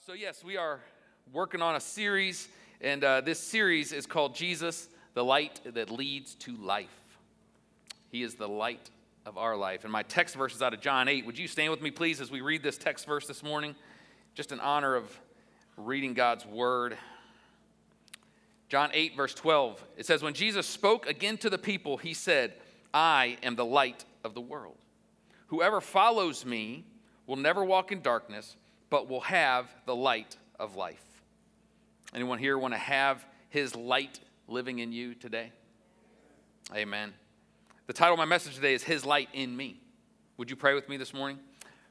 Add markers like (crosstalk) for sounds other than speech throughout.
so, yes, we are working on a series, and uh, this series is called Jesus, the Light That Leads to Life. He is the light of our life. And my text verse is out of John 8. Would you stand with me, please, as we read this text verse this morning? Just in honor of reading God's word. John 8, verse 12. It says, When Jesus spoke again to the people, he said, I am the light of the world. Whoever follows me will never walk in darkness but will have the light of life. Anyone here want to have his light living in you today? Amen. The title of my message today is His Light in Me. Would you pray with me this morning?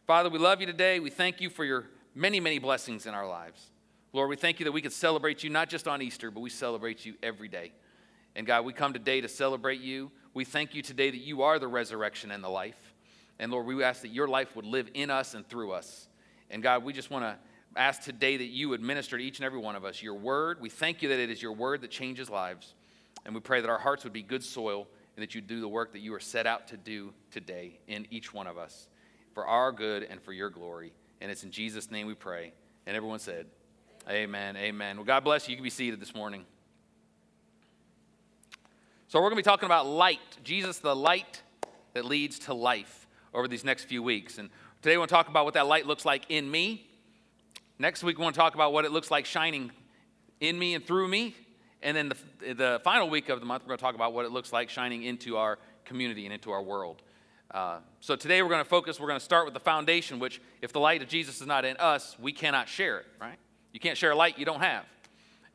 Father, we love you today. We thank you for your many, many blessings in our lives. Lord, we thank you that we could celebrate you not just on Easter, but we celebrate you every day. And God, we come today to celebrate you. We thank you today that you are the resurrection and the life. And Lord, we ask that your life would live in us and through us. And God, we just want to ask today that you administer to each and every one of us your word. We thank you that it is your word that changes lives. And we pray that our hearts would be good soil and that you do the work that you are set out to do today in each one of us for our good and for your glory. And it's in Jesus' name we pray. And everyone said, Amen. Amen. Well, God bless you. You can be seated this morning. So, we're going to be talking about light, Jesus, the light that leads to life, over these next few weeks. And Today, we want to talk about what that light looks like in me. Next week, we want to talk about what it looks like shining in me and through me. And then the, the final week of the month, we're going to talk about what it looks like shining into our community and into our world. Uh, so today, we're going to focus, we're going to start with the foundation, which if the light of Jesus is not in us, we cannot share it, right? You can't share a light you don't have.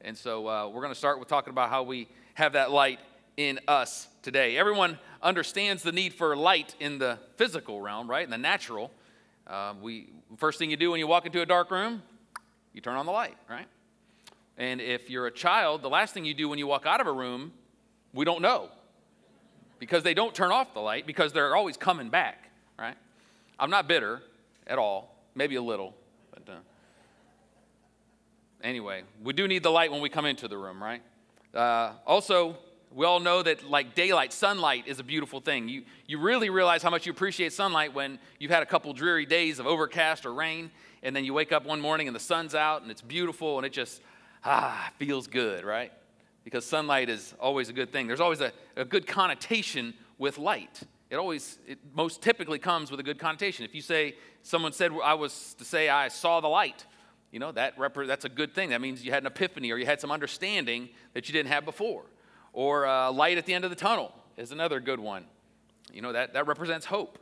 And so uh, we're going to start with talking about how we have that light in us today. Everyone understands the need for light in the physical realm, right? In the natural. Uh, we, first thing you do when you walk into a dark room, you turn on the light, right? And if you're a child, the last thing you do when you walk out of a room, we don't know. Because they don't turn off the light, because they're always coming back, right? I'm not bitter at all, maybe a little, but uh, anyway, we do need the light when we come into the room, right? Uh, also, we all know that like daylight, sunlight is a beautiful thing. You, you really realize how much you appreciate sunlight when you've had a couple dreary days of overcast or rain, and then you wake up one morning and the sun's out and it's beautiful and it just, ah, feels good, right? Because sunlight is always a good thing. There's always a, a good connotation with light. It always, it most typically comes with a good connotation. If you say, someone said, I was to say, I saw the light, you know, that rep- that's a good thing. That means you had an epiphany or you had some understanding that you didn't have before. Or uh, light at the end of the tunnel is another good one. You know, that, that represents hope.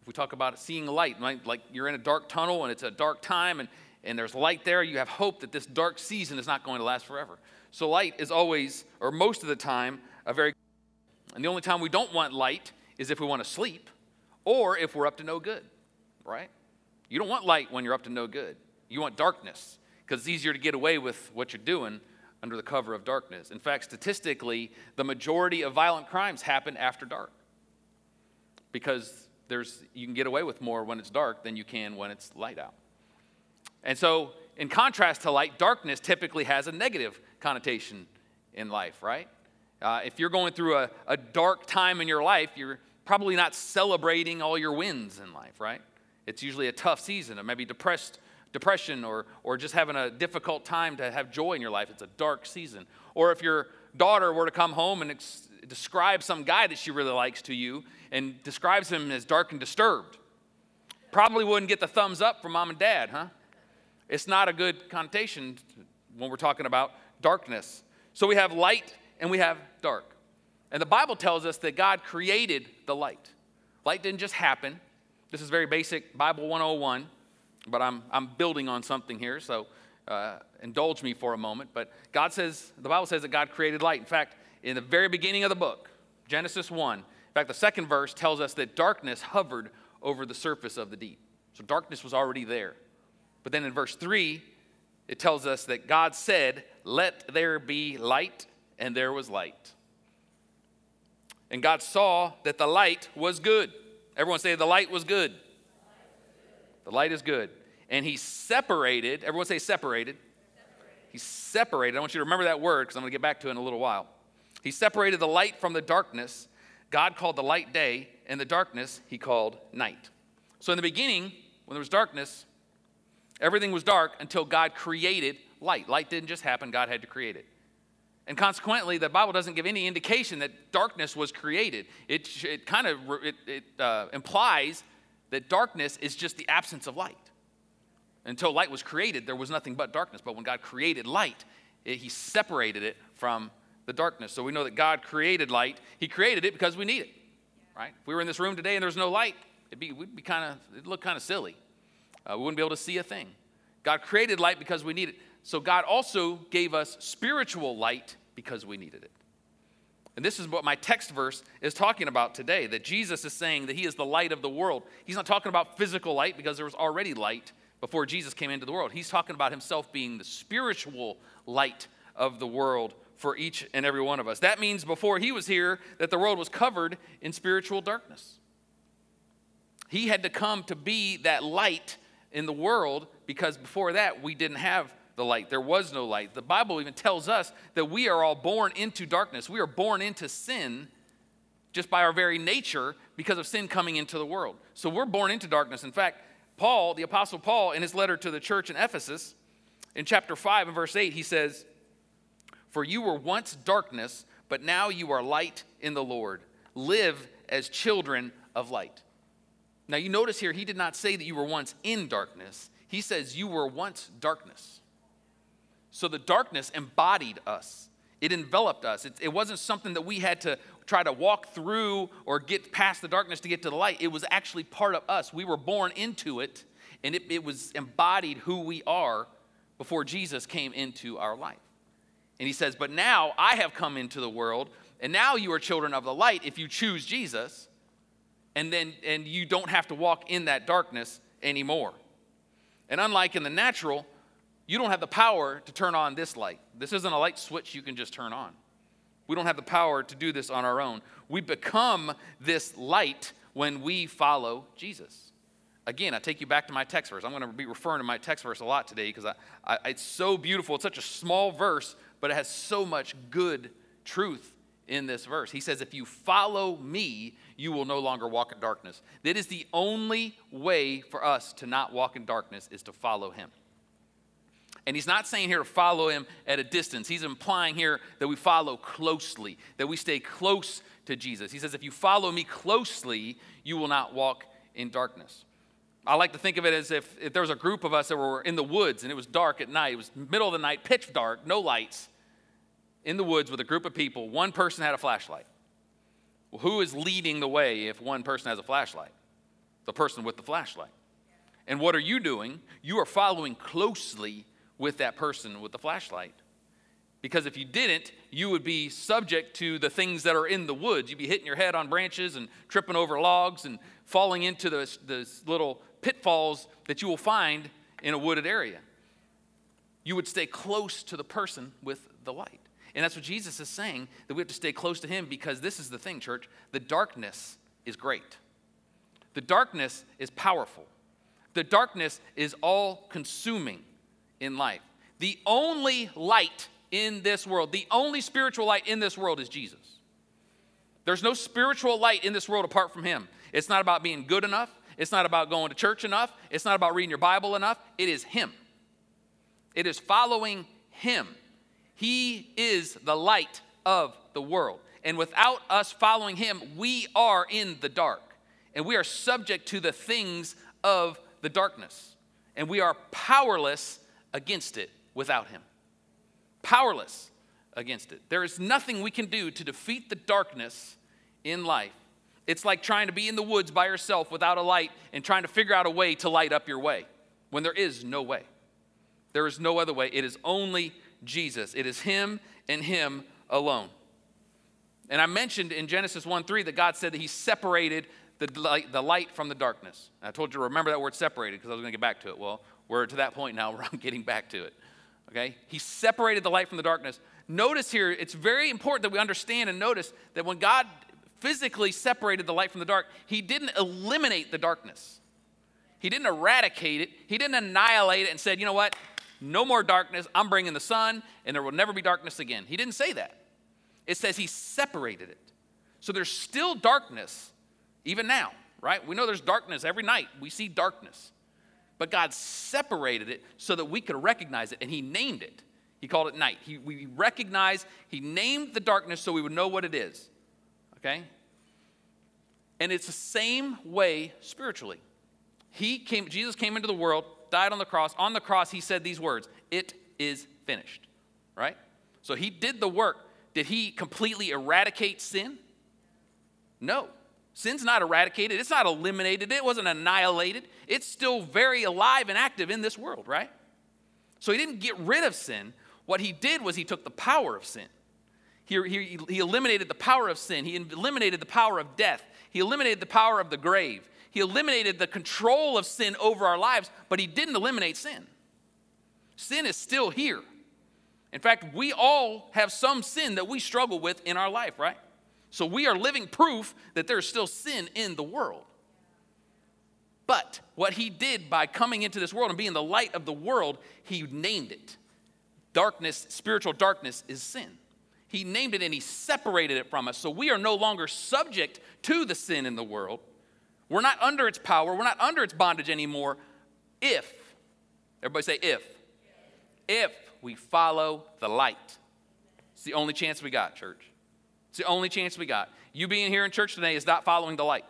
If we talk about seeing light, like, like you're in a dark tunnel and it's a dark time and, and there's light there, you have hope that this dark season is not going to last forever. So, light is always, or most of the time, a very and the only time we don't want light is if we want to sleep or if we're up to no good, right? You don't want light when you're up to no good. You want darkness because it's easier to get away with what you're doing under the cover of darkness. In fact, statistically, the majority of violent crimes happen after dark because there's, you can get away with more when it's dark than you can when it's light out. And so, in contrast to light, darkness typically has a negative connotation in life, right? Uh, if you're going through a, a dark time in your life, you're probably not celebrating all your wins in life, right? It's usually a tough season, or maybe depressed depression or, or just having a difficult time to have joy in your life. It's a dark season. Or if your daughter were to come home and ex- describe some guy that she really likes to you and describes him as dark and disturbed, probably wouldn't get the thumbs up from mom and dad, huh? It's not a good connotation when we're talking about darkness. So we have light and we have dark. And the Bible tells us that God created the light. Light didn't just happen. This is very basic Bible 101 but I'm, I'm building on something here, so uh, indulge me for a moment. But God says, the Bible says that God created light. In fact, in the very beginning of the book, Genesis 1, in fact, the second verse tells us that darkness hovered over the surface of the deep. So darkness was already there. But then in verse 3, it tells us that God said, Let there be light, and there was light. And God saw that the light was good. Everyone say, The light was good. The light is good. And he separated, everyone say separated. separated. He separated. I want you to remember that word because I'm going to get back to it in a little while. He separated the light from the darkness. God called the light day, and the darkness he called night. So in the beginning, when there was darkness, Everything was dark until God created light. Light didn't just happen, God had to create it. And consequently, the Bible doesn't give any indication that darkness was created. It, it kind of it, it uh, implies that darkness is just the absence of light. Until light was created, there was nothing but darkness. But when God created light, it, He separated it from the darkness. So we know that God created light. He created it because we need it, right? If we were in this room today and there was no light, it'd be, we'd be kind of, it'd look kind of silly. Uh, we wouldn't be able to see a thing. God created light because we need it. So God also gave us spiritual light because we needed it. And this is what my text verse is talking about today that Jesus is saying that he is the light of the world. He's not talking about physical light because there was already light before Jesus came into the world. He's talking about himself being the spiritual light of the world for each and every one of us. That means before he was here that the world was covered in spiritual darkness. He had to come to be that light in the world because before that we didn't have the light. There was no light. The Bible even tells us that we are all born into darkness. We are born into sin just by our very nature because of sin coming into the world. So we're born into darkness. In fact, Paul, the Apostle Paul, in his letter to the church in Ephesus, in chapter 5 and verse 8, he says, For you were once darkness, but now you are light in the Lord. Live as children of light. Now, you notice here, he did not say that you were once in darkness. He says you were once darkness. So the darkness embodied us, it enveloped us. It, it, wasn't something that we had to try to walk through or get past the darkness to get to the light. It was actually part of us. We were born into it, and it, it was embodied who we are before Jesus came into our life. And he says, But now I have come into the world, and now you are children of the light if you choose Jesus and then and you don't have to walk in that darkness anymore. And unlike in the natural, you don't have the power to turn on this light. This isn't a light switch you can just turn on. We don't have the power to do this on our own. We become this light when we follow Jesus. Again, I take you back to my text verse. I'm going to be referring to my text verse a lot today because I, I, it's so beautiful. It's such a small verse, but it has so much good truth in this verse. He says, If you follow me, you will no longer walk in darkness. That is the only way for us to not walk in darkness is to follow him. And he's not saying here to follow him at a distance. He's implying here that we follow closely, that we stay close to Jesus. He says, If you follow me closely, you will not walk in darkness. I like to think of it as if, if there was a group of us that were in the woods and it was dark at night. It was middle of the night, pitch dark, no lights in the woods with a group of people, one person had a flashlight. Well, who is leading the way if one person has a flashlight? The person with the flashlight. And what are you doing? You are following closely with that person with the flashlight. Because if you didn't, you would be subject to the things that are in the woods. You'd be hitting your head on branches and tripping over logs and falling into those, those little pitfalls that you will find in a wooded area. You would stay close to the person with the light. And that's what Jesus is saying that we have to stay close to Him because this is the thing, church. The darkness is great, the darkness is powerful, the darkness is all consuming in life. The only light in this world, the only spiritual light in this world is Jesus. There's no spiritual light in this world apart from Him. It's not about being good enough. It's not about going to church enough. It's not about reading your Bible enough. It is Him. It is following Him. He is the light of the world. And without us following him, we are in the dark. And we are subject to the things of the darkness. And we are powerless against it without him. Powerless against it. There is nothing we can do to defeat the darkness in life. It's like trying to be in the woods by yourself without a light and trying to figure out a way to light up your way when there is no way. There is no other way. It is only Jesus. It is Him and Him alone. And I mentioned in Genesis 1 3 that God said that He separated the light, the light from the darkness. And I told you to remember that word separated because I was going to get back to it. Well, we're to that point now where I'm getting back to it. Okay? He separated the light from the darkness. Notice here, it's very important that we understand and notice that when God physically separated the light from the dark, He didn't eliminate the darkness. He didn't eradicate it. He didn't annihilate it and said, you know what? no more darkness. I'm bringing the sun, and there will never be darkness again. He didn't say that. It says he separated it. So there's still darkness, even now, right? We know there's darkness every night. We see darkness. But God separated it so that we could recognize it, and He named it. He called it night. He, we recognize, He named the darkness so we would know what it is. Okay? And it's the same way spiritually. He came, Jesus came into the world, died on the cross. On the cross, He said these words It is finished. Right? So He did the work. Did He completely eradicate sin? No. Sin's not eradicated, it's not eliminated, it wasn't annihilated. It's still very alive and active in this world, right? So he didn't get rid of sin. What he did was he took the power of sin. He, he, he eliminated the power of sin. He eliminated the power of death. He eliminated the power of the grave. He eliminated the control of sin over our lives, but he didn't eliminate sin. Sin is still here. In fact, we all have some sin that we struggle with in our life, right? So we are living proof that there's still sin in the world. But what he did by coming into this world and being the light of the world, he named it. Darkness, spiritual darkness is sin. He named it and he separated it from us. So we are no longer subject to the sin in the world. We're not under its power, we're not under its bondage anymore if, everybody say if, if we follow the light. It's the only chance we got, church. It's the only chance we got. You being here in church today is not following the light.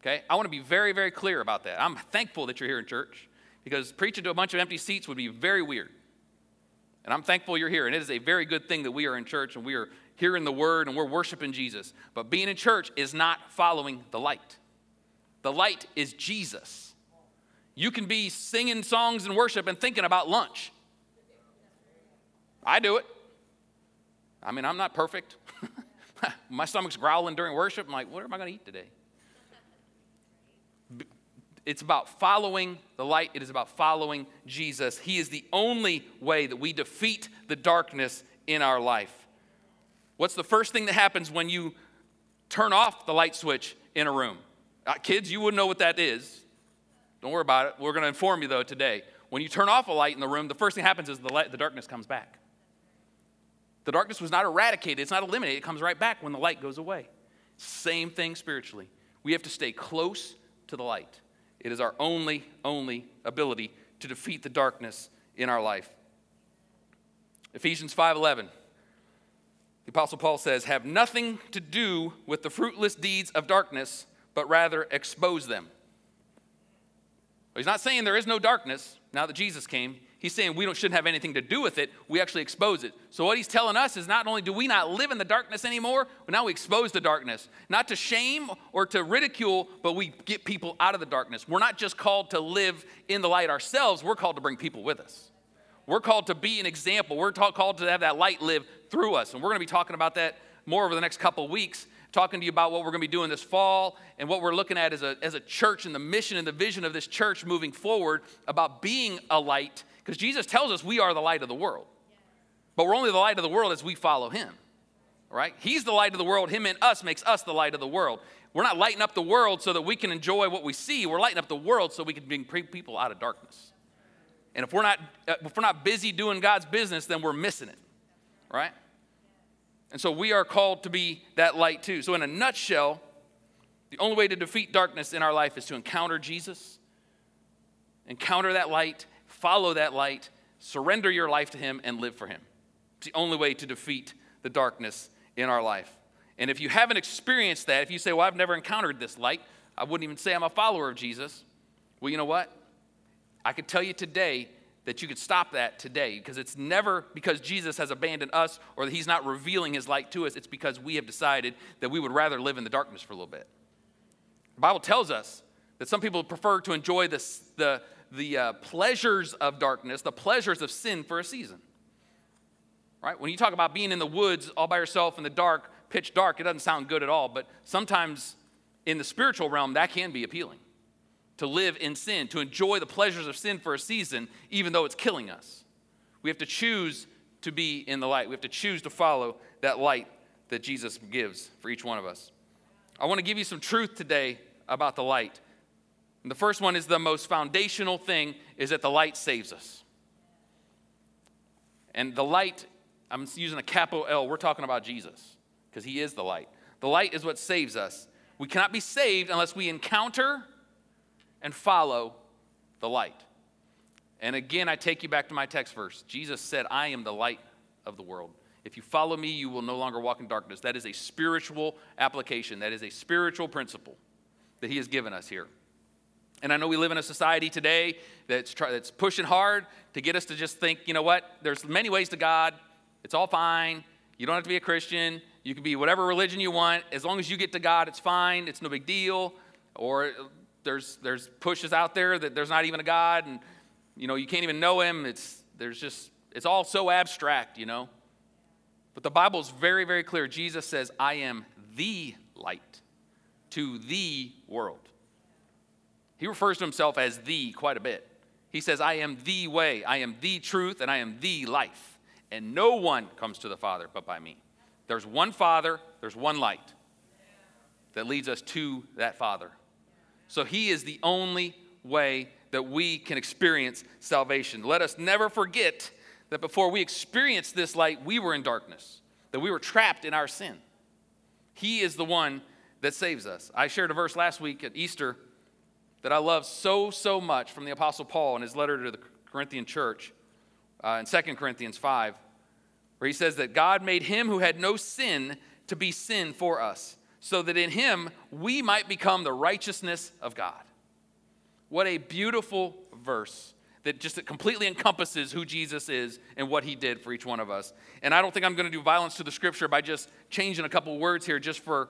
Okay? I want to be very, very clear about that. I'm thankful that you're here in church because preaching to a bunch of empty seats would be very weird. And I'm thankful you're here. And it is a very good thing that we are in church and we are hearing the word and we're worshiping Jesus. But being in church is not following the light. The light is Jesus. You can be singing songs and worship and thinking about lunch. I do it. I mean, I'm not perfect. (laughs) My stomach's growling during worship. I'm like, what am I going to eat today? It's about following the light. It is about following Jesus. He is the only way that we defeat the darkness in our life. What's the first thing that happens when you turn off the light switch in a room? Uh, kids, you wouldn't know what that is. Don't worry about it. We're going to inform you, though, today. When you turn off a light in the room, the first thing happens is the, light, the darkness comes back. The darkness was not eradicated, it's not eliminated. It comes right back when the light goes away. Same thing spiritually. We have to stay close to the light. It is our only, only ability to defeat the darkness in our life. Ephesians 5:11. The apostle Paul says, "Have nothing to do with the fruitless deeds of darkness, but rather expose them." He's not saying there is no darkness now that Jesus came. He's saying we don't, shouldn't have anything to do with it. We actually expose it. So, what he's telling us is not only do we not live in the darkness anymore, but now we expose the darkness. Not to shame or to ridicule, but we get people out of the darkness. We're not just called to live in the light ourselves, we're called to bring people with us. We're called to be an example. We're ta- called to have that light live through us. And we're going to be talking about that more over the next couple weeks talking to you about what we're going to be doing this fall and what we're looking at as a, as a church and the mission and the vision of this church moving forward about being a light because Jesus tells us we are the light of the world. But we're only the light of the world as we follow him. Right? He's the light of the world. Him and us makes us the light of the world. We're not lighting up the world so that we can enjoy what we see. We're lighting up the world so we can bring people out of darkness. And if we're not uh, if we're not busy doing God's business, then we're missing it. Right? And so we are called to be that light too. So in a nutshell, the only way to defeat darkness in our life is to encounter Jesus, encounter that light, follow that light, surrender your life to Him, and live for Him. It's the only way to defeat the darkness in our life. And if you haven't experienced that, if you say, Well, I've never encountered this light, I wouldn't even say I'm a follower of Jesus. Well, you know what? I could tell you today that you could stop that today because it's never because Jesus has abandoned us or that he's not revealing his light to us. It's because we have decided that we would rather live in the darkness for a little bit. The Bible tells us that some people prefer to enjoy this, the, the uh, pleasures of darkness, the pleasures of sin for a season. Right? When you talk about being in the woods all by yourself in the dark, pitch dark, it doesn't sound good at all, but sometimes in the spiritual realm, that can be appealing. To live in sin, to enjoy the pleasures of sin for a season, even though it's killing us. We have to choose to be in the light. We have to choose to follow that light that Jesus gives for each one of us. I want to give you some truth today about the light. And the first one is the most foundational thing is that the light saves us. And the light, I'm using a capital L, we're talking about Jesus because he is the light. The light is what saves us. We cannot be saved unless we encounter and follow the light. And again, I take you back to my text verse. Jesus said, I am the light of the world. If you follow me, you will no longer walk in darkness. That is a spiritual application, that is a spiritual principle that he has given us here. And I know we live in a society today that's, try, that's pushing hard to get us to just think, you know what, there's many ways to God. It's all fine. You don't have to be a Christian. You can be whatever religion you want. As long as you get to God, it's fine. It's no big deal. Or there's, there's pushes out there that there's not even a God and, you know, you can't even know him. It's, there's just, it's all so abstract, you know. But the Bible is very, very clear. Jesus says, I am the light to the world. He refers to himself as the quite a bit. He says, I am the way, I am the truth, and I am the life. And no one comes to the Father but by me. There's one Father, there's one light that leads us to that Father. So he is the only way that we can experience salvation. Let us never forget that before we experienced this light, we were in darkness, that we were trapped in our sin. He is the one that saves us. I shared a verse last week at Easter that I love so, so much from the Apostle Paul in his letter to the Corinthian church uh, in 2 Corinthians 5, where he says that God made him who had no sin to be sin for us, so that in him we might become the righteousness of God. What a beautiful verse that just completely encompasses who Jesus is and what he did for each one of us. And I don't think I'm going to do violence to the scripture by just changing a couple words here just for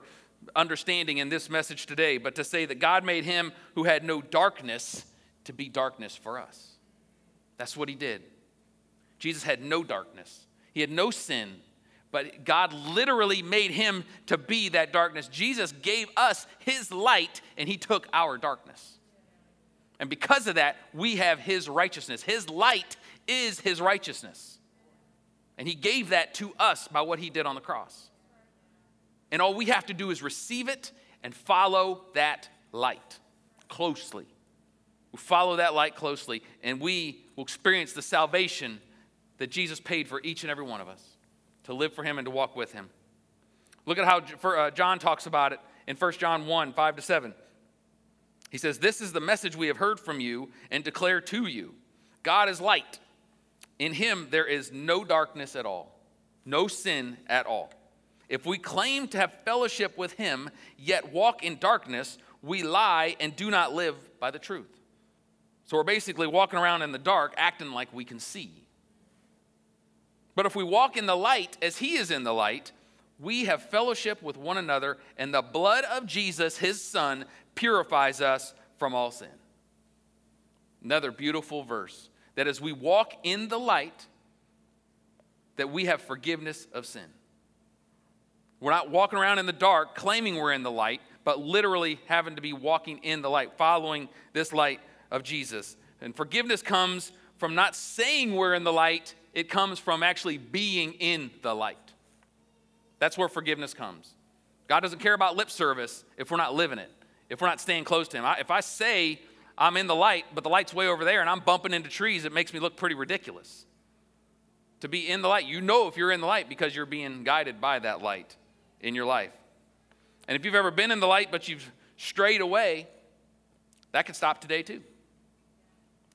understanding in this message today, but to say that God made him who had no darkness to be darkness for us. That's what he did. Jesus had no darkness, he had no sin, but God literally made him to be that darkness. Jesus gave us his light, and he took our darkness. And because of that, we have his righteousness. His light is his righteousness. And he gave that to us by what he did on the cross. And all we have to do is receive it and follow that light closely. We follow that light closely, and we will experience the salvation that Jesus paid for each and every one of us to live for him and to walk with him. Look at how uh, John talks about it in 1 John 1 5 to 7. He says, This is the message we have heard from you and declare to you God is light. In him there is no darkness at all, no sin at all. If we claim to have fellowship with him, yet walk in darkness, we lie and do not live by the truth. So we're basically walking around in the dark, acting like we can see. But if we walk in the light as he is in the light, we have fellowship with one another, and the blood of Jesus, his son, purifies us from all sin. Another beautiful verse that as we walk in the light, that we have forgiveness of sin. We're not walking around in the dark claiming we're in the light, but literally having to be walking in the light, following this light of Jesus. And forgiveness comes from not saying we're in the light, it comes from actually being in the light. That's where forgiveness comes. God doesn't care about lip service if we're not living it if we're not staying close to Him. I, if I say I'm in the light, but the light's way over there and I'm bumping into trees, it makes me look pretty ridiculous. To be in the light, you know if you're in the light because you're being guided by that light in your life. And if you've ever been in the light but you've strayed away, that can stop today too.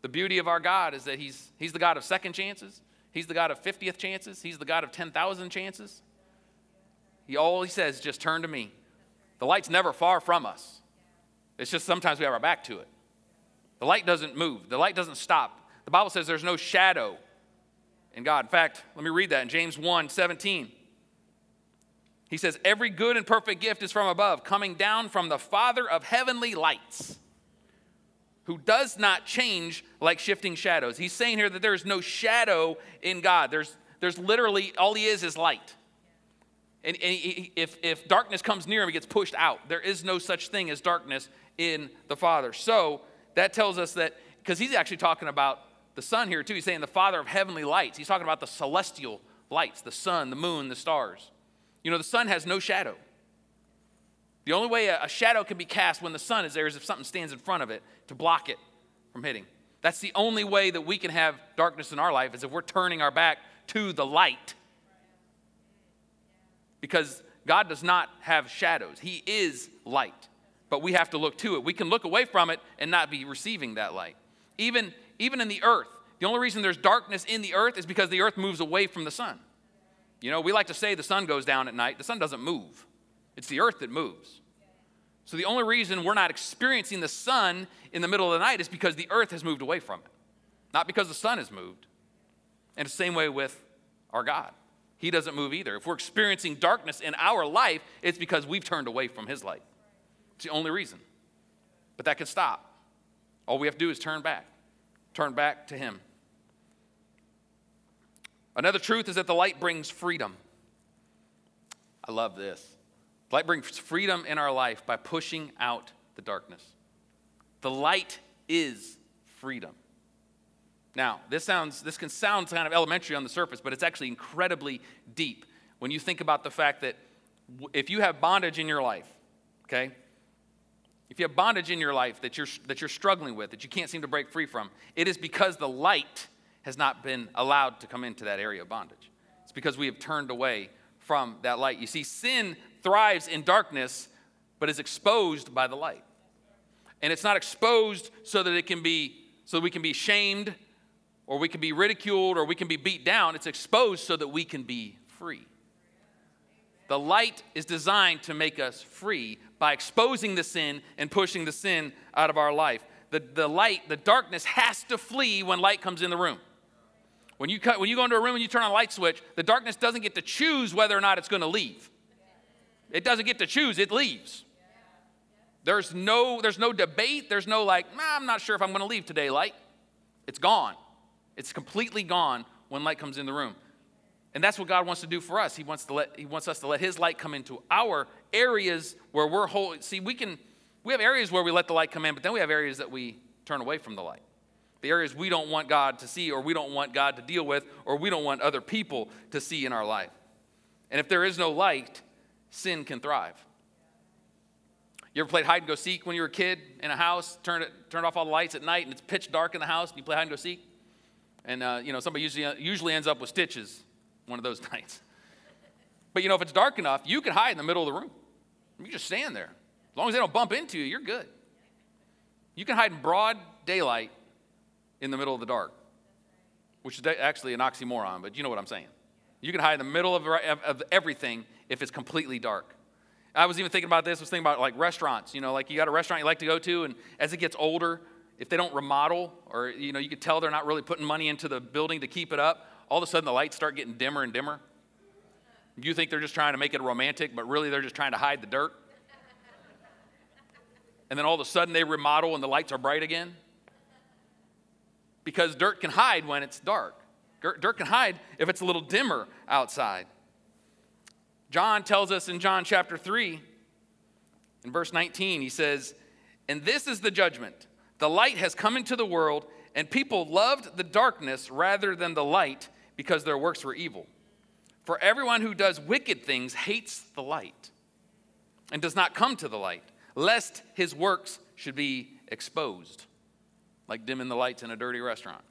The beauty of our God is that He's, he's the God of second chances, He's the God of 50th chances, He's the God of 10,000 chances. He all He says, just turn to me. The light's never far from us. It's just sometimes we have our back to it. The light doesn't move, the light doesn't stop. The Bible says there's no shadow in God. In fact, let me read that in James 1 17. He says, Every good and perfect gift is from above, coming down from the Father of heavenly lights, who does not change like shifting shadows. He's saying here that there is no shadow in God. There's, there's literally, all he is is light. And, and he, if, if darkness comes near him, he gets pushed out. There is no such thing as darkness in the Father. So that tells us that, because he's actually talking about the sun here too. He's saying the Father of heavenly lights. He's talking about the celestial lights, the sun, the moon, the stars. You know, the sun has no shadow. The only way a, shadow can be cast when the sun is there is if something stands in front of it to block it from hitting. That's the only way that we can have darkness in our life is if we're turning our back to the light. Because God does not have shadows, He is light but we have to look to it. We can look away from it and not be receiving that light. Even, even in the earth, the only reason there's darkness in the earth is because the earth moves away from the sun. You know, we like to say the sun goes down at night. The sun doesn't move, it's the earth that moves. So the only reason we're not experiencing the sun in the middle of the night is because the earth has moved away from it, not because the sun has moved. And the same way with our God. He doesn't move either. If we're experiencing darkness in our life, it's because we've turned away from His light. It's the only reason. But that can stop. All we have to do is turn back, turn back to Him. Another truth is that the light brings freedom. I love this. Light brings freedom in our life by pushing out the darkness. The light is freedom. Now, this sounds this can sound kind of elementary on the surface, but it's actually incredibly deep when you think about the fact that if you have bondage in your life, okay? If you have bondage in your life that you're that you're struggling with, that you can't seem to break free from, it is because the light has not been allowed to come into that area of bondage. It's because we have turned away from that light. You see, sin thrives in darkness, but is exposed by the light. And it's not exposed so that it can be, so we can be shamed, or we can be ridiculed, or we can be beat down. It's exposed so that we can be free. The light is designed to make us free by exposing the sin and pushing the sin out of our life. The, the light, the darkness has to flee when light comes in the room. When you, cut, when you go into a room and you turn on a light switch, the darkness doesn't get to choose whether or not it's going to leave. It doesn't get to choose, it leaves. There's no, there's no debate. There's no like, nah, I'm not sure if I'm going to leave today, light. It's gone. It's completely gone when light comes in the room. And that's what God wants to do for us. He wants, to let, he wants us to let His light come into our areas where we're whole. See, we can, we have areas where we let the light come in, but then we have areas that we turn away from the light the areas we don't want God to see, or we don't want God to deal with, or we don't want other people to see in our life. And if there is no light, sin can thrive. You ever played hide and go seek when you were a kid in a house? Turned it, turned off all the lights at night, and it's pitch dark in the house, and you play hide and go seek. And uh, you know somebody usually usually ends up with stitches one of those (laughs) nights. But you know if it's dark enough, you can hide in the middle of the room. You just stand there. As long as they don't bump into you, you're good. You can hide in broad daylight in the middle of the dark, which is actually an oxymoron, but you know what I'm saying. You can hide in the middle of, of everything if it's completely dark. I was even thinking about this, I was thinking about like restaurants. You know, like you got a restaurant you like to go to, and as it gets older, if they don't remodel, or you know, you could tell they're not really putting money into the building to keep it up, all of a sudden the lights start getting dimmer and dimmer. You think they're just trying to make it romantic, but really they're just trying to hide the dirt. And then all of a sudden they remodel and the lights are bright again because dirt can hide when it's dark. Dirt can hide if it's a little dimmer outside. John tells us in John chapter 3, in verse 19, he says, And this is the judgment. The light has come into the world, and people loved the darkness rather than the light because their works were evil. For everyone who does wicked things hates the light and does not come to the light, lest his works should be exposed like dimming the lights in a dirty restaurant.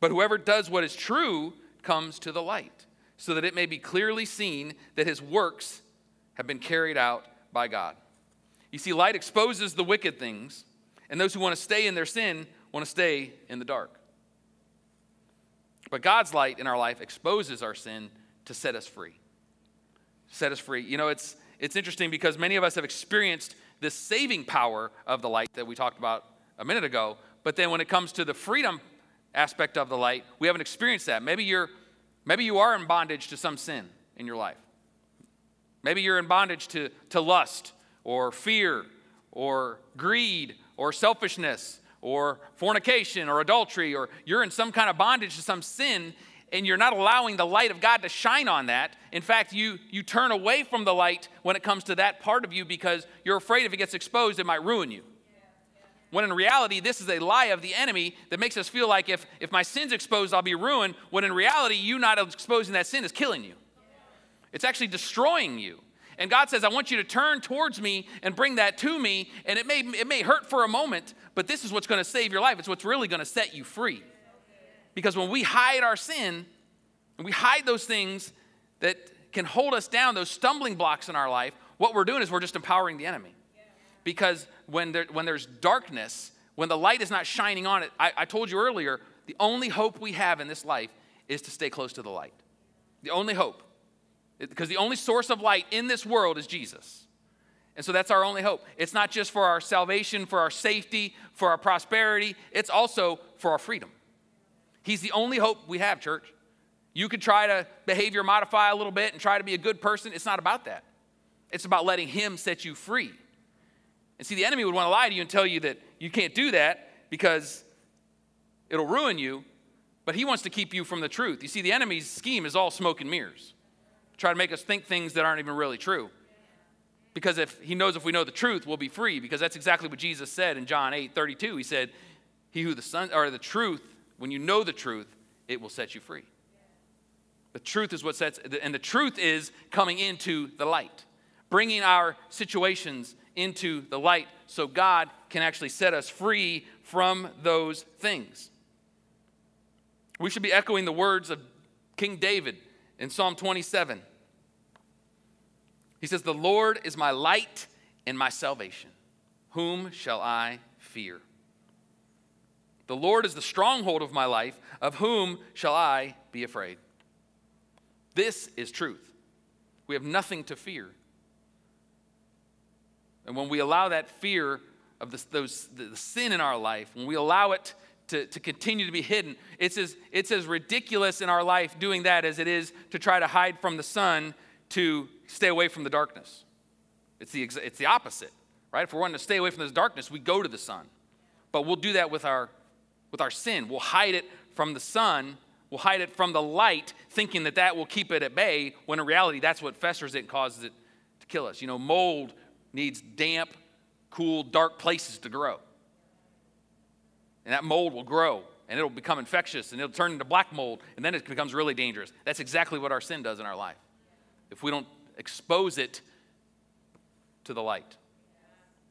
But whoever does what is true comes to the light, so that it may be clearly seen that his works have been carried out by God. You see, light exposes the wicked things, and those who want to stay in their sin want to stay in the dark. But God's light in our life exposes our sin to set us free. Set us free. You know, it's, it's interesting because many of us have experienced this saving power of the light that we talked about a minute ago. But then when it comes to the freedom aspect of the light, we haven't experienced that. Maybe you're maybe you are in bondage to some sin in your life. Maybe you're in bondage to, to lust or fear or greed or selfishness or fornication or adultery, or you're in some kind of bondage to some sin and you're not allowing the light of God to shine on that. In fact, you, you turn away from the light when it comes to that part of you because you're afraid if it gets exposed, it might ruin you. When in reality, this is a lie of the enemy that makes us feel like if, if my sin's exposed, I'll be ruined. When in reality, you not exposing that sin is killing you. It's actually destroying you. And God says, I want you to turn towards me and bring that to me. And it may, it may hurt for a moment, but this is what's going to save your life. It's what's really going to set you free. Because when we hide our sin, and we hide those things that can hold us down, those stumbling blocks in our life, what we're doing is we're just empowering the enemy because when, there, when there's darkness, when the light is not shining on it, I, I told you earlier, the only hope we have in this life is to stay close to the light. The only hope. Because the only source of light in this world is Jesus. And so that's our only hope. It's not just for our salvation, for our safety, for our prosperity, it's also for our freedom. He's the only hope we have, church. You could try to behavior modify a little bit and try to be a good person. It's not about that. It's about letting Him set you free. And see, the enemy would want to lie to you and tell you that you can't do that because it'll ruin you, but he wants to keep you from the truth. You see, the enemy's scheme is all smoke and mirrors, try to make us think things that aren't even really true. Because if he knows if we know the truth, we'll be free, because that's exactly what Jesus said in John 8 32. He said, He who the Son, or the truth, when you know the truth, it will set you free. The truth is what sets, and the truth is coming into the light, bringing our situations into the light so God can actually set us free from those things. We should be echoing the words of King David in Psalm 27. He says, The Lord is my light and my salvation. Whom shall I fear? The Lord is the stronghold of my life. Of whom shall I be afraid? This is truth. We have nothing to fear. And when we allow that fear of the, those, the, sin in our life, when we allow it to, to continue to be hidden, it's as, it's as ridiculous in our life doing that as it is to try to hide from the sun to stay away from the darkness. It's the, it's the opposite, right? If we're wanting to stay away from this darkness, we go to the sun. But we'll do that with our, with our sin. We'll hide it from the sun We'll hide it from the light, thinking that that will keep it at bay, when in reality, that's what festers it and causes it to kill us. You know, mold needs damp, cool, dark places to grow. And that mold will grow and it'll become infectious and it'll turn into black mold and then it becomes really dangerous. That's exactly what our sin does in our life. If we don't expose it to the light,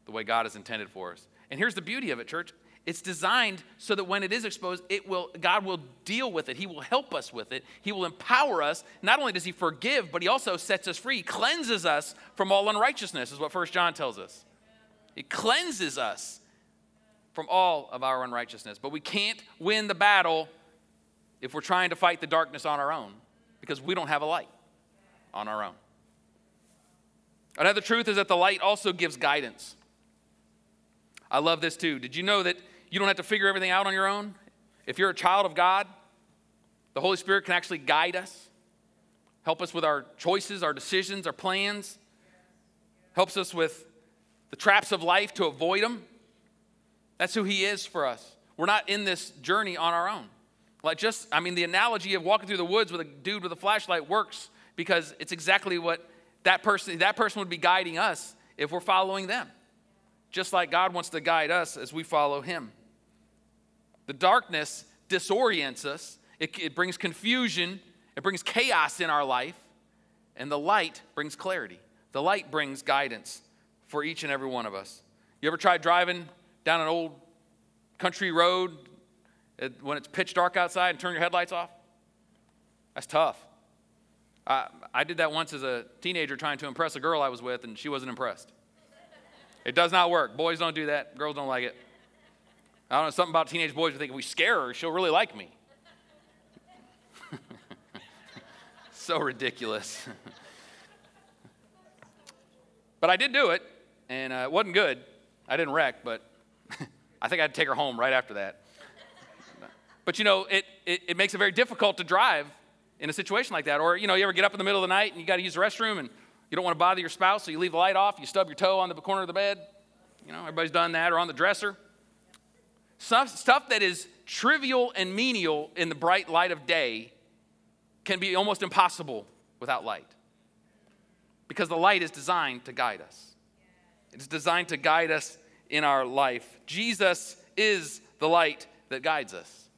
the way God has intended for us. And here's the beauty of it, church. It's designed so that when it is exposed, it will, God will deal with it. He will help us with it. He will empower us. Not only does He forgive, but He also sets us free, cleanses us from all unrighteousness, is what First John tells us. It cleanses us from all of our unrighteousness. But we can't win the battle if we're trying to fight the darkness on our own because we don't have a light on our own. Another truth is that the light also gives guidance. I love this too. Did you know that you don't have to figure everything out on your own. If you're a child of God, the Holy Spirit can actually guide us, help us with our choices, our decisions, our plans, helps us with the traps of life to avoid them. That's who He is for us. We're not in this journey on our own. Like just, I mean, the analogy of walking through the woods with a dude with a flashlight works because it's exactly what that person, that person would be guiding us if we're following them. Just like God wants to guide us as we follow Him. The darkness disorients us, it, it brings confusion, it brings chaos in our life, and the light brings clarity. The light brings guidance for each and every one of us. You ever tried driving down an old country road when it's pitch dark outside and turn your headlights off? That's tough. I, I did that once as a teenager trying to impress a girl I was with, and she wasn't impressed. It does not work. Boys don't do that, girls don't like it. I don't know, something about teenage boys, we think if we scare her, she'll really like me. (laughs) so ridiculous. (laughs) but I did do it, and uh, it wasn't good. I didn't wreck, but (laughs) I think I had to take her home right after that. But you know, it, it, it, makes it very difficult to drive in a situation like that. Or, you know, you ever get up in the middle of the night and you got to use the restroom and you don't want to bother your spouse, so you leave the light off, you stub your toe on the corner of the bed. You know, everybody's done that, or on the dresser. Stuff, that is trivial and menial in the bright light of day can be almost impossible without light. Because the light is designed to guide us, it's designed to guide us in our life. Jesus is the light that guides us.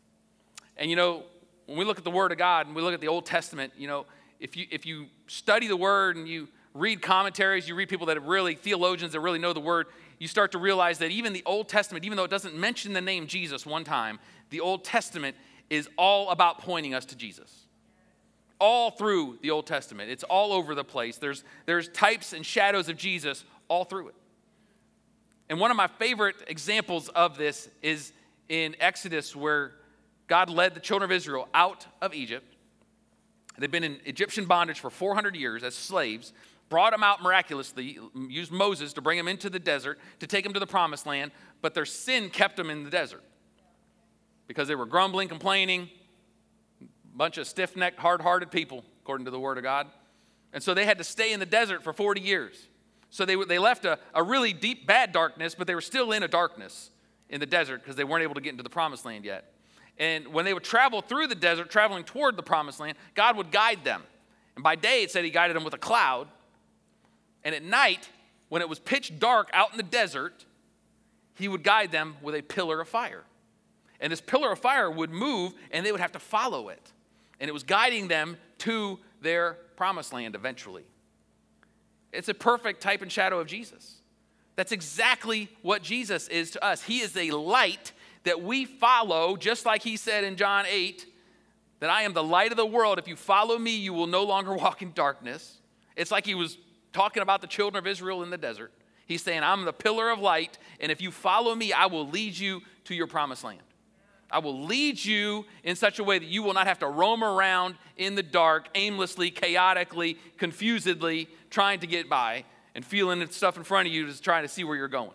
And you know, when we look at the Word of God and we look at the Old Testament, you know, if you, if you study the Word and you read commentaries, you read people that really, theologians that really know the Word, you start to realize that even the Old Testament, even though it doesn't mention the name Jesus one time, the Old Testament is all about pointing us to Jesus. All through the Old Testament, it's all over the place. There's, there's types and shadows of Jesus all through it. And one of my favorite examples of this is in Exodus, where God led the children of Israel out of Egypt. They've been in Egyptian bondage for 400 years as slaves, brought them out miraculously, used Moses to bring them into the desert to take them to the promised land, but their sin kept them in the desert because they were grumbling, complaining, bunch of stiff necked, hard hearted people, according to the Word of God. And so they had to stay in the desert for 40 years. So they, they left a, a really deep, bad darkness, but they were still in a darkness in the desert because they weren't able to get into the promised land yet. And when they would travel through the desert, traveling toward the promised land, God would guide them. And by day, it said He guided them with a cloud. And at night, when it was pitch dark out in the desert, He would guide them with a pillar of fire. And this pillar of fire would move, and they would have to follow it. And it was guiding them to their promised land eventually. It's a perfect type and shadow of Jesus. That's exactly what Jesus is to us. He is a light that we follow, just like he said in John 8, that I am the light of the world. If you follow me, you will no longer (laughs) walk in darkness. It's like he was talking about the children of Israel in the desert. He's saying, I'm the pillar of light, and if you follow me, I will lead you to your promised land. I will lead you in such a way that you will not have to roam around in the dark, aimlessly, chaotically, confusedly, trying to get by and feeling stuff in front of you, just trying to see where you're going.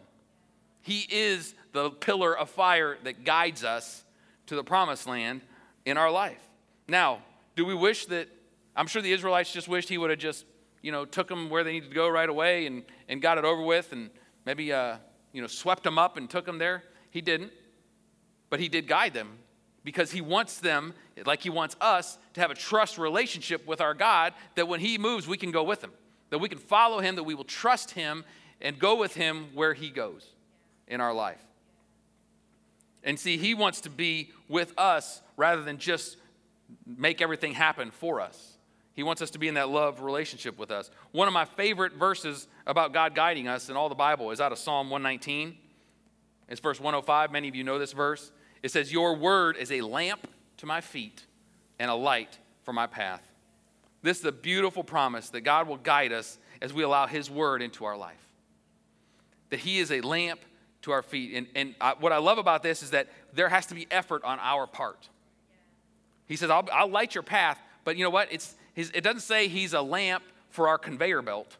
He is the pillar of fire that guides us to the promised land in our life. Now, do we wish that, I'm sure the Israelites just wished he would have just, you know, took them where they needed to go right away and, and got it over with and maybe, uh, you know, swept them up and took them there. He didn't. But he did guide them because he wants them, like he wants us, to have a trust relationship with our God that when he moves, we can go with him, that we can follow him, that we will trust him and go with him where he goes in our life. And see, He wants to be with us rather than just make everything happen for us. He wants us to be in that love relationship with us. One of my favorite verses about God guiding us in all the Bible is out of Psalm 119. It's verse 105. Many of you know this verse. It says, Your word is a lamp to my feet and a light for my path. This is a beautiful promise that God will guide us as we allow His word into our life. That He is a lamp to our feet. And, and I, what I love about this is that there has to be effort on our part. He says, I'll, I'll light your path, but you know what? It's, his, it doesn't say he's a lamp for our conveyor belt,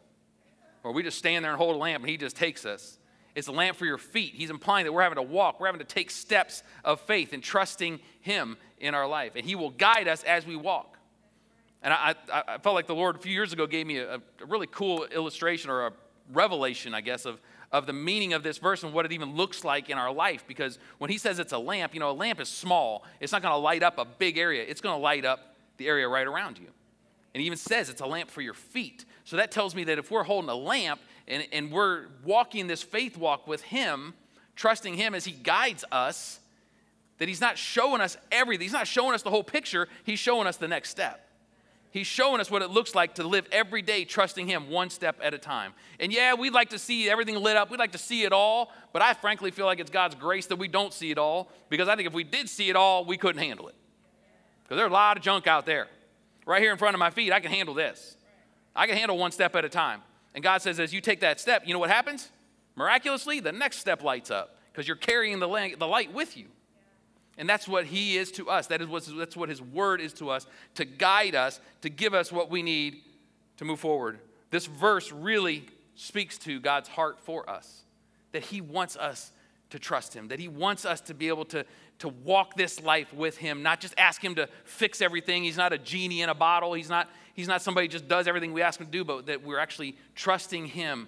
or we just stand there and hold a lamp and he just takes us. It's a lamp for your feet. He's implying that we're having to walk, we're having to take steps of faith and trusting him in our life. And he will guide us as we walk. And I, I, I felt like the Lord a few years ago gave me a, a really cool illustration or a revelation, I guess, of, of the meaning of this verse and what it even looks like in our life. Because when he says it's a lamp, you know, a lamp is small. It's not going to light up a big area, it's going to light up the area right around you. And he even says it's a lamp for your feet. So that tells me that if we're holding a lamp and, and we're walking this faith walk with him, trusting him as he guides us, that he's not showing us everything. He's not showing us the whole picture. He's showing us the next step. He's showing us what it looks like to live every day trusting Him one step at a time. And yeah, we'd like to see everything lit up. We'd like to see it all. But I frankly feel like it's God's grace that we don't see it all because I think if we did see it all, we couldn't handle it. Because there's a lot of junk out there. Right here in front of my feet, I can handle this. I can handle one step at a time. And God says, as you take that step, you know what happens? Miraculously, the next step lights up because you're carrying the light with you. And that's what He is to us. That is what, that's what His Word is to us to guide us, to give us what we need to move forward. This verse really speaks to God's heart for us that He wants us to trust Him, that He wants us to be able to, to walk this life with Him, not just ask Him to fix everything. He's not a genie in a bottle, He's not, he's not somebody who just does everything we ask Him to do, but that we're actually trusting Him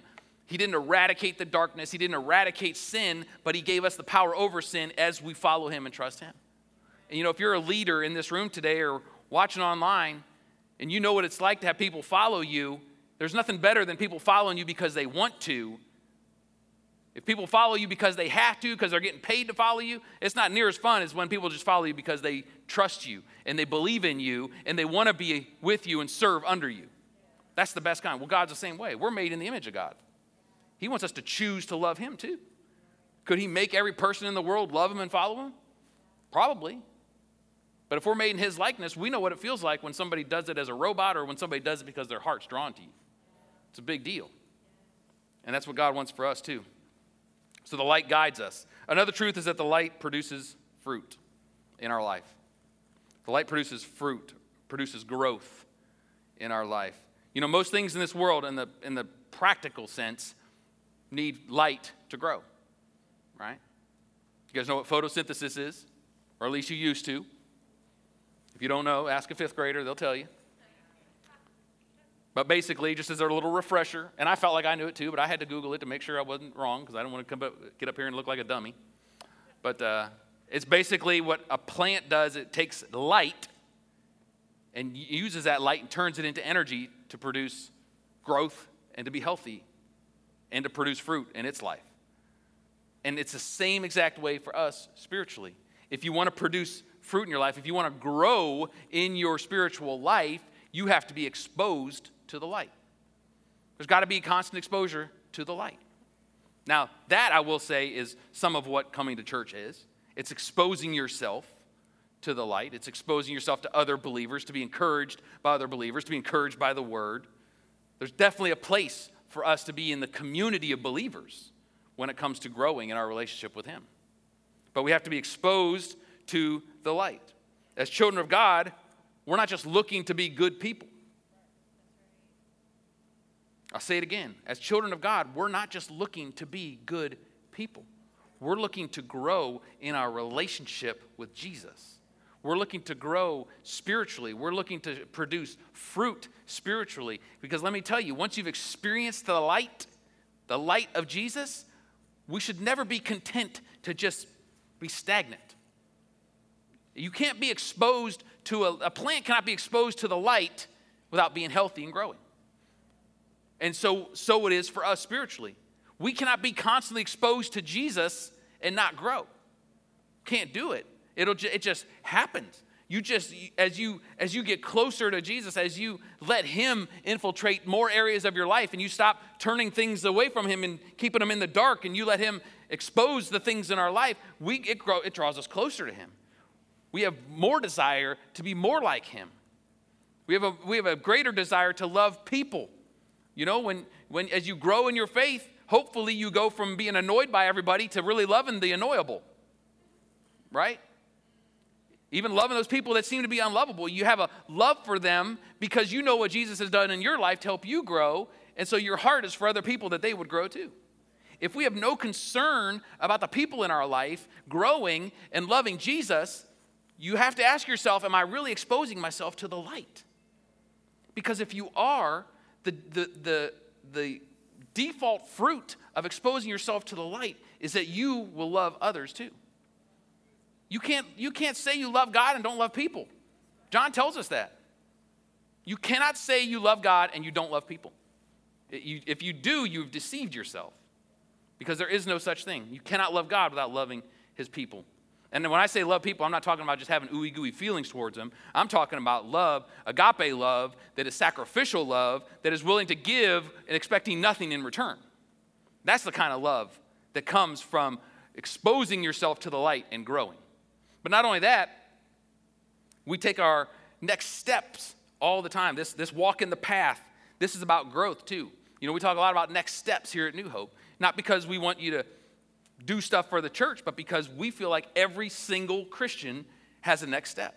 he didn't eradicate the darkness, He didn't eradicate sin, but He gave us the power over sin as we follow Him and trust Him. And you know, if you're a leader in this room today or watching online and you know what it's like to have people follow you, there's nothing better than people following you because they want to. If people follow you because they have to, because they're getting paid to follow you, it's not near as fun as when people just follow you because they trust you and they believe in you and they want to be with you and serve under you. That's the best kind. Well, God's the same way. We're made in the image of God. He wants us to choose to love Him too. Could He make every person in the world love Him and follow Him? Probably. But if we're made in His likeness, we know what it feels like when somebody does it as a robot or when somebody does it because their heart's drawn to you. It's a big deal. And that's what God wants for us too. So the light guides us. Another truth is that the light produces fruit in our life. The light produces fruit, produces growth in our life. You know, most things in this world, in the, in the practical sense, need light to grow, right? You guys know what photosynthesis is? Or at least you used to. If you don't know, ask a fifth grader, they'll tell you. But basically, just as a little refresher, and I felt like I knew it too, but I had to Google it to make sure I wasn't wrong because I don't want to come up, get up here and look like a dummy. But uh, it's basically what a plant does it takes light and uses that light and turns it into energy to produce growth and to be healthy and to produce fruit in its life. And it's the same exact way for us spiritually. If you want to produce fruit in your life, if you want to grow in your spiritual life, you have to be exposed to the light. There's got to be constant exposure to the light. Now, that I will say is some of what coming to church is it's exposing yourself to the light, it's exposing yourself to other believers, to be encouraged by other believers, to be encouraged by the word. There's definitely a place for us to be in the community of believers when it comes to growing in our relationship with Him. But we have to be exposed to the light. As children of God, we're not just looking to be good people. I'll say it again. As children of God, we're not just looking to be good people. We're looking to grow in our relationship with Jesus. We're looking to grow spiritually. We're looking to produce fruit spiritually. Because let me tell you, once you've experienced the light, the light of Jesus, we should never be content to just be stagnant. You can't be exposed to a, a plant cannot be exposed to the light without being healthy and growing. And so, so it is for us spiritually. We cannot be constantly exposed to Jesus and not grow. Can't do it. It'll it just happens. You just as you as you get closer to Jesus, as you let him infiltrate more areas of your life and you stop turning things away from him and keeping them in the dark and you let him expose the things in our life, we it, grow, it draws us closer to him. We have more desire to be more like him. We have a we have a greater desire to love people. You know, when when as you grow in your faith, hopefully you go from being annoyed by everybody to really loving the annoyable. Right? Even loving those people that seem to be unlovable. You have a love for them because you know what Jesus has done in your life to help you grow. And so your heart is for other people that they would grow too. If we have no concern about the people in our life growing and loving Jesus, you have to ask yourself, Am I really exposing myself to the light? Because if you are, the, the, the, the default fruit of exposing yourself to the light is that you will love others too. You can't, you can't say you love God and don't love people. John tells us that. You cannot say you love God and you don't love people. If you do, you've deceived yourself because there is no such thing. You cannot love God without loving his people. And when I say love people, I'm not talking about just having ooey gooey feelings towards them. I'm talking about love, agape love, that is sacrificial love, that is willing to give and expecting nothing in return. That's the kind of love that comes from exposing yourself to the light and growing. But not only that, we take our next steps all the time. This, this walk in the path, this is about growth too. You know, we talk a lot about next steps here at New Hope, not because we want you to do stuff for the church, but because we feel like every single Christian has a next step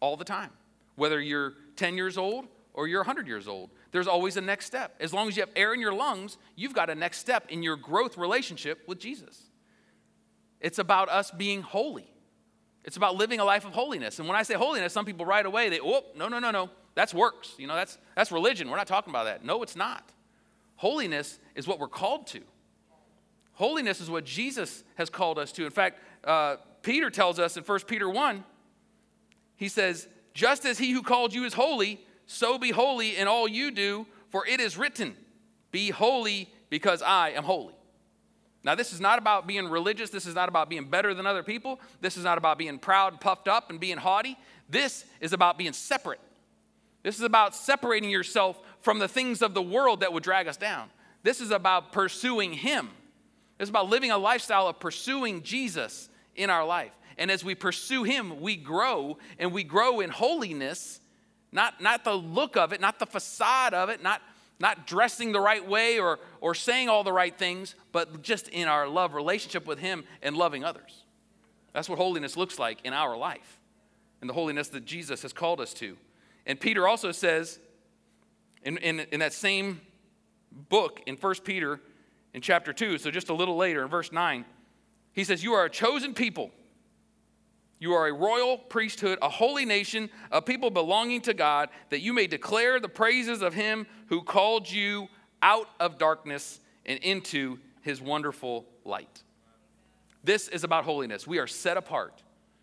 all the time. Whether you're 10 years old or you're 100 years old, there's always a next step. As long as you have air in your lungs, you've got a next step in your growth relationship with Jesus. It's about us being holy. It's about living a life of holiness. And when I say holiness, some people right away they, oh, no, no, no, no. That's works. You know, that's that's religion. We're not talking about that. No, it's not. Holiness is what we're called to. Holiness is what Jesus has called us to. In fact, uh, Peter tells us in 1 Peter 1, he says, Just as he who called you is holy, so be holy in all you do, for it is written, Be holy because I am holy. Now, this is not about being religious. This is not about being better than other people. This is not about being proud puffed up and being haughty. This is about being separate. This is about separating yourself from the things of the world that would drag us down. This is about pursuing Him. It's about living a lifestyle of pursuing Jesus in our life. And as we pursue Him, we grow and we grow in holiness, not, not the look of it, not the facade of it, not not dressing the right way or, or saying all the right things, but just in our love relationship with Him and loving others. That's what holiness looks like in our life and the holiness that Jesus has called us to. And Peter also says in, in, in that same book in 1 Peter in chapter 2, so just a little later in verse 9, he says, You are a chosen people. You are a royal priesthood, a holy nation, a people belonging to God, that you may declare the praises of him who called you out of darkness and into his wonderful light. This is about holiness. We are set apart,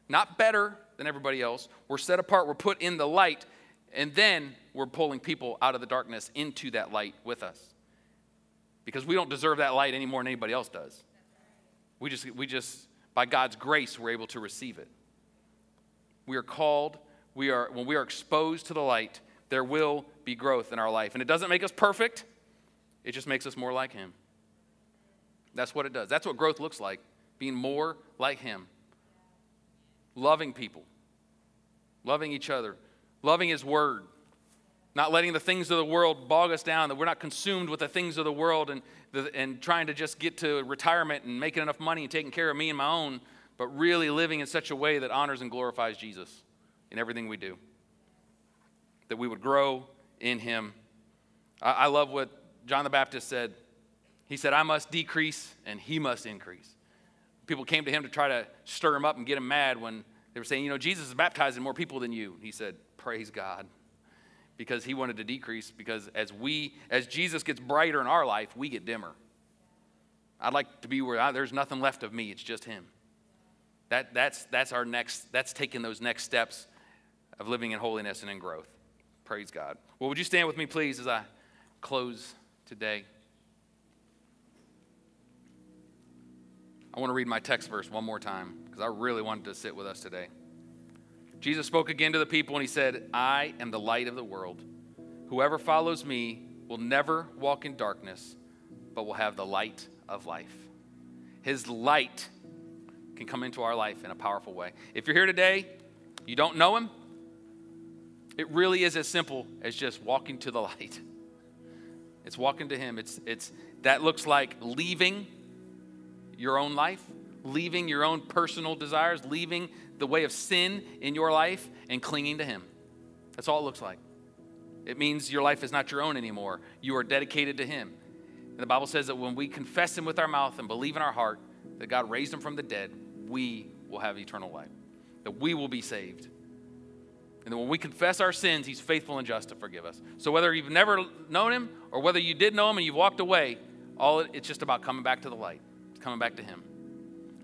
not better than everybody else. We're set apart, we're put in the light, and then we're pulling people out of the darkness into that light with us. Because we don't deserve that light any more than anybody else does. We just, we just, by God's grace, we're able to receive it. We are called, we are, when we are exposed to the light, there will be growth in our life. And it doesn't make us perfect, it just makes us more like Him. That's what it does. That's what growth looks like being more like Him. Loving people, loving each other, loving His Word, not letting the things of the world bog us down, that we're not consumed with the things of the world and, the, and trying to just get to retirement and making enough money and taking care of me and my own but really living in such a way that honors and glorifies Jesus in everything we do. That we would grow in Him. I, I love what John the Baptist said. He said, I must decrease and He must increase. People came to him to try to stir him up and get him mad when they were saying, You know, Jesus is baptizing more people than you. He said, Praise God. Because he wanted to decrease, because as we, as Jesus gets brighter in our life, we get dimmer. I'd like to be where I, there's nothing left of me, it's just him. That, that's, that's our next, that's taking those next steps of living in holiness and in growth. Praise God. Well, would you stand with me, please, as I close today? I want to read my text verse one more time because I really wanted to sit with us today. Jesus spoke again to the people and he said, I am the light of the world. Whoever follows me will never walk in darkness, but will have the light of life. His light can come into our life in a powerful way. If you're here today, you don't know Him, it really is as simple as just walking to the light. It's walking to Him. It's, it's, that looks like leaving your own life, leaving your own personal desires, leaving the way of sin in your life, and clinging to Him. That's all it looks like. It means your life is not your own anymore. You are dedicated to Him. And the Bible says that when we confess Him with our mouth and believe in our heart that God raised Him from the dead, we will have eternal life, that we will be saved. And then when we confess our sins, He's faithful and just to forgive us. So whether you've never known Him or whether you did know Him and you've walked away, all it, it's just about coming back to the light. Coming back to Him.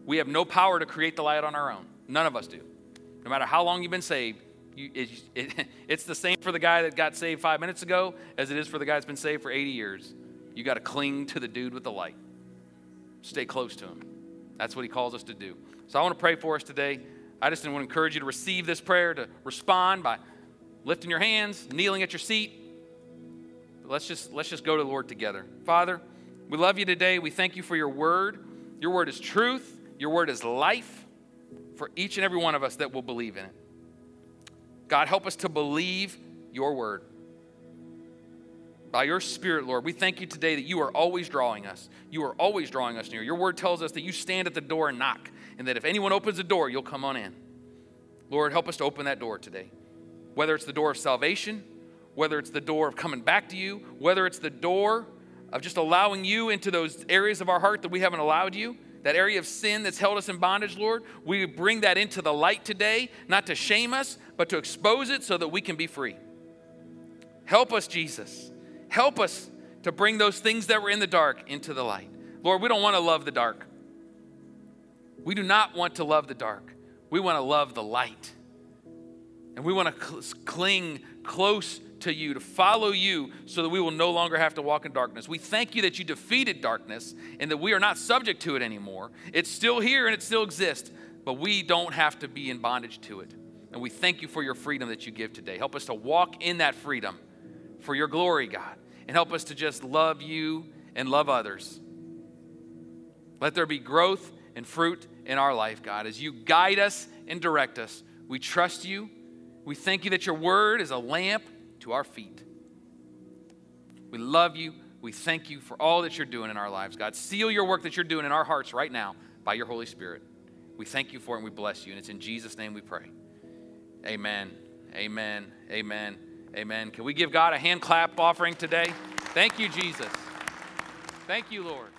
We have no power to create the light on our own. None of us do. No matter how long you've been saved, you, it, it, (laughs) it's the same for the guy that got saved five minutes ago as it is for the guy that's been saved for 80 years. You got to cling to the dude with the light. Stay close to him. That's what he calls us to do. So I want to pray for us today. I just want to encourage you to receive this prayer, to respond by lifting your hands, kneeling at your seat. Let's just let's just go to the Lord together. Father, we love you today. We thank you for your word. Your word is truth. Your word is life for each and every one of us that will believe in it. God, help us to believe your word by your Spirit, Lord, we thank you today that you are always drawing us. You are always drawing us near. Your word tells us that you stand at the door and knock, and that if anyone opens the door, you'll come on in. Lord, help us to open that door today. Whether it's the door of salvation, whether it's the door of coming back to you, whether it's the door of just allowing you into those areas of our heart that we haven't allowed you, that area of sin that's held us in bondage, Lord, we bring that into the light today, not to shame us, but to expose it so that we can be free. Help us, Jesus. Help us to bring those things that were in the dark into the light. Lord, we don't want to love the dark. We do not want to love the dark. We want to love the light. And we want to cl- cling close to you, to follow you, so that we will no longer have to walk in darkness. We thank you that you defeated darkness and that we are not subject to it anymore. It's still here and it still exists, but we don't have to be in bondage to it. And we thank you for your freedom that you give today. Help us to walk in that freedom for your glory, God and help us to just love you and love others. Let there be growth and fruit in our life, God, as you guide us and direct us. We trust you. We thank you that your word is a lamp to our feet. We love you. We thank you for all that you're doing in our lives, God. Seal your work that you're doing in our hearts right now by your Holy Spirit. We thank you for it and we bless you. And it's in Jesus' name we pray. Amen. Amen. Amen. Amen. Can we give God a hand clap offering today? Thank you, Jesus. Thank you, Lord.